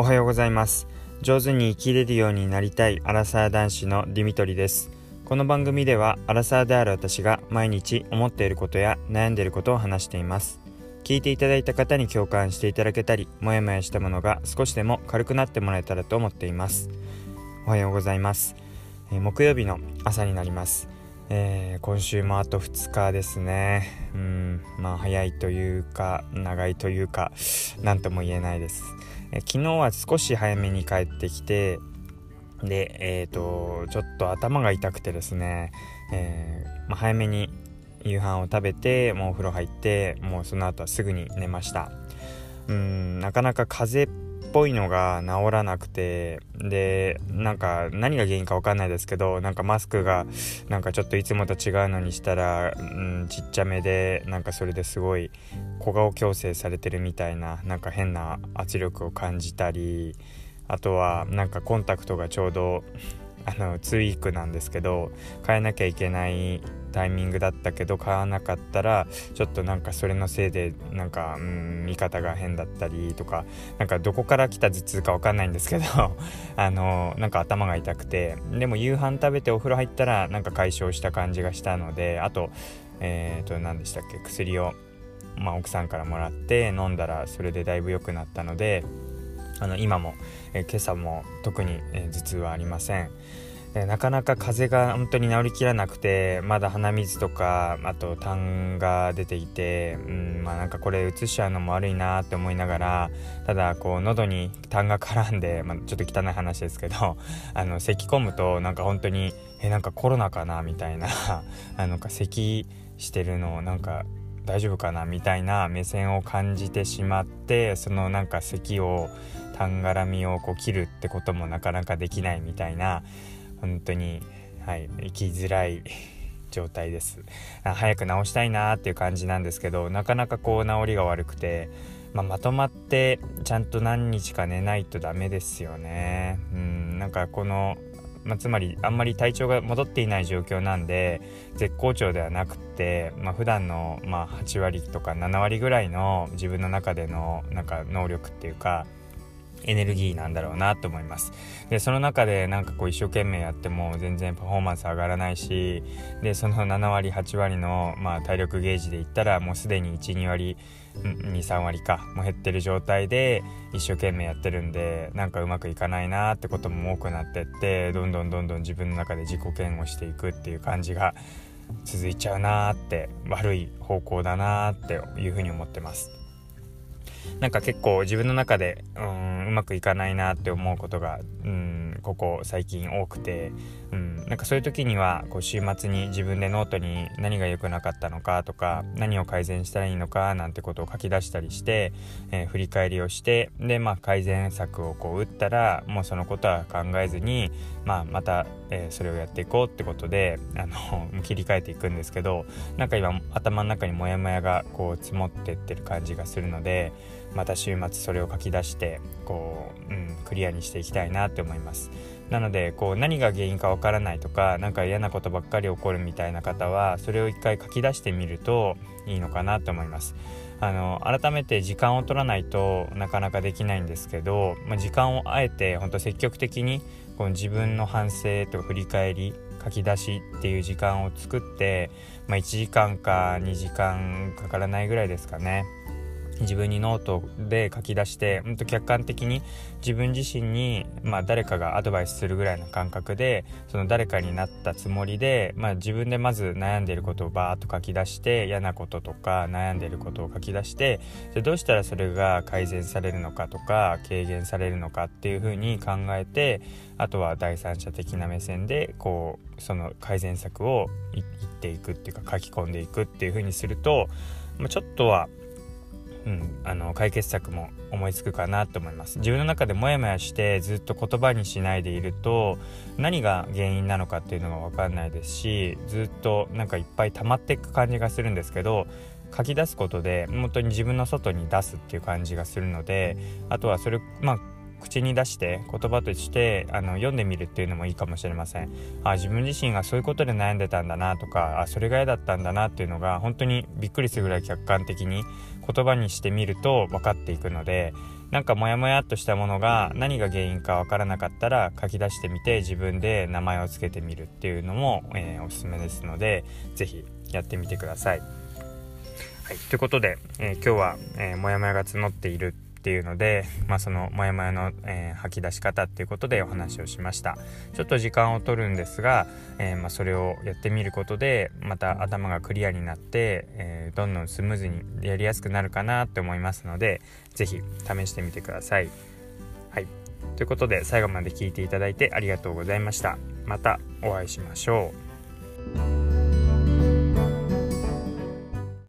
おはようございます。上手に生きれるようになりたいアラサー男子のディミトリです。この番組ではアラサーである私が毎日思っていることや悩んでいることを話しています。聞いていただいた方に共感していただけたりもやもやしたものが少しでも軽くなってもらえたらと思っています。おはようございます、木曜日の朝になります。えー、今週もあと2日ですね。うんまあ早いというか長いというか何とも言えないです。え昨日は少し早めに帰ってきてでえっ、ー、とちょっと頭が痛くてですね、え、まあ、早めに夕飯を食べてもうお風呂入ってもうその後はすぐに寝ました。うんなかなか風邪ぽいのが治らなくてでなんか何が原因か分かんないですけどなんかマスクがなんかちょっといつもと違うのにしたら、うん、ちっちゃめでなんかそれですごい小顔矯正されてるみたいななんか変な圧力を感じたりあとはなんかコンタクトがちょうどあの2ウィークなんですけど変えなきゃいけないタイミングだったけど買わなかったらちょっとなんかそれのせいでなんかうん見方が変だったりとかなんかどこから来た頭痛か分かんないんですけど あのなんか頭が痛くてでも夕飯食べてお風呂入ったらなんか解消した感じがしたのであとえっ、ー、と何でしたっけ薬を、まあ、奥さんからもらって飲んだらそれでだいぶ良くなったのであの今も、えー、今朝も特に、えー、頭痛はありません。なかなか風邪が本当に治りきらなくてまだ鼻水とかあと痰が出ていて、うんまあ、なんかこれうつしちゃうのも悪いなって思いながらただこう喉に痰が絡んで、まあ、ちょっと汚い話ですけど あの咳込むとなんか本当にえなんかコロナかなみたいな あのか咳してるのなんか大丈夫かなみたいな目線を感じてしまってそのなんか咳をたんがらみをこう切るってこともなかなかできないみたいな本当に、はい、生きづらい 状態です。早く治したいなっていう感じなんですけどなかなかこう治りが悪くて、まあ、まとまってちゃんと何日か寝ないとダメですよね。うんなんかこのまあ、つまりあんまり体調が戻っていない状況なんで絶好調ではなくって、まあ、普段のまあ8割とか7割ぐらいの自分の中でのなんか能力っていうかエネルギーなんだろうなと思いますでその中でなんかこう一生懸命やっても全然パフォーマンス上がらないしでその7割8割の、まあ、体力ゲージで言ったらもうすでに12割23割かもう減ってる状態で一生懸命やってるんでなんかうまくいかないなってことも多くなってってどんどんどんどん自分の中で自己嫌悪していくっていう感じが続いちゃうなーって悪い方向だなーっていうふうに思ってます。なんか結構自分の中でうんうまくいかないなって思うことがうんここ最近多くて、うん、なんかそういう時にはこう週末に自分でノートに何が良くなかったのかとか何を改善したらいいのかなんてことを書き出したりして、え、振り返りをしてで、まあ、改善策をこう打ったらもうそのことは考えずに、まあ、また、え、それをやっていこうってことであの 切り替えていくんですけどなんか今頭の中にモヤモヤがこう積もってってる感じがするのでまた週末それを書き出してこう、うん、クリアにしていきたいなって思います。なのでこう何が原因かわからないとか何か嫌なことばっかり起こるみたいな方はそれを一回書き出してみるといいのかなと思います。あの改めて時間を取らないとなかなかできないんですけど、まあ、時間をあえて本当積極的にこう自分の反省と振り返り書き出しっていう時間を作って、まあ、1時間か2時間かからないぐらいですかね自分にノートで書き出してほん。と客観的に自分自身に、まあ、誰かがアドバイスするぐらいの感覚でその誰かになったつもりで、まあ、自分でまず悩んでいることをバーッと書き出して嫌なこととか悩んでいることを書き出してでどうしたらそれが改善されるのかとか軽減されるのかっていうふうに考えてあとは第三者的な目線でこうその改善策を言っていくっていうか書き込んでいくっていうふうにすると、まあ、ちょっとはうん、あの解決策も思いつくかなと思います。自分の中でモヤモヤしてずっと言葉にしないでいると何が原因なのかっていうのが分かんないですしずっとなんかいっぱい溜まっていく感じがするんですけど書き出すことで本当に自分の外に出すっていう感じがするのであとはそれまあ口に出して言葉としてあの読んでみるっていうのもいいかもしれませんあ自分自身がそういうことで悩んでたんだなとかあそれが嫌だったんだなっていうのが本当にびっくりするぐらい客観的に言葉にしてみると分かっていくのでなんかモヤモヤっとしたものが何が原因か分からなかったら書き出してみて自分で名前を付けてみるっていうのも、えー、おすすめですので是非やってみてください。はい、ということで、えー、今日は、えー、モヤモヤが募っているっていうので、まあ、そのモヤモヤの、えー、吐き出し方っていうことでお話をしましたちょっと時間を取るんですが、えー、まあ、それをやってみることでまた頭がクリアになって、えー、どんどんスムーズにやりやすくなるかなって思いますので是非試してみてください。はいということで最後まで聞いていただいてありがとうございました。またお会いしましょう。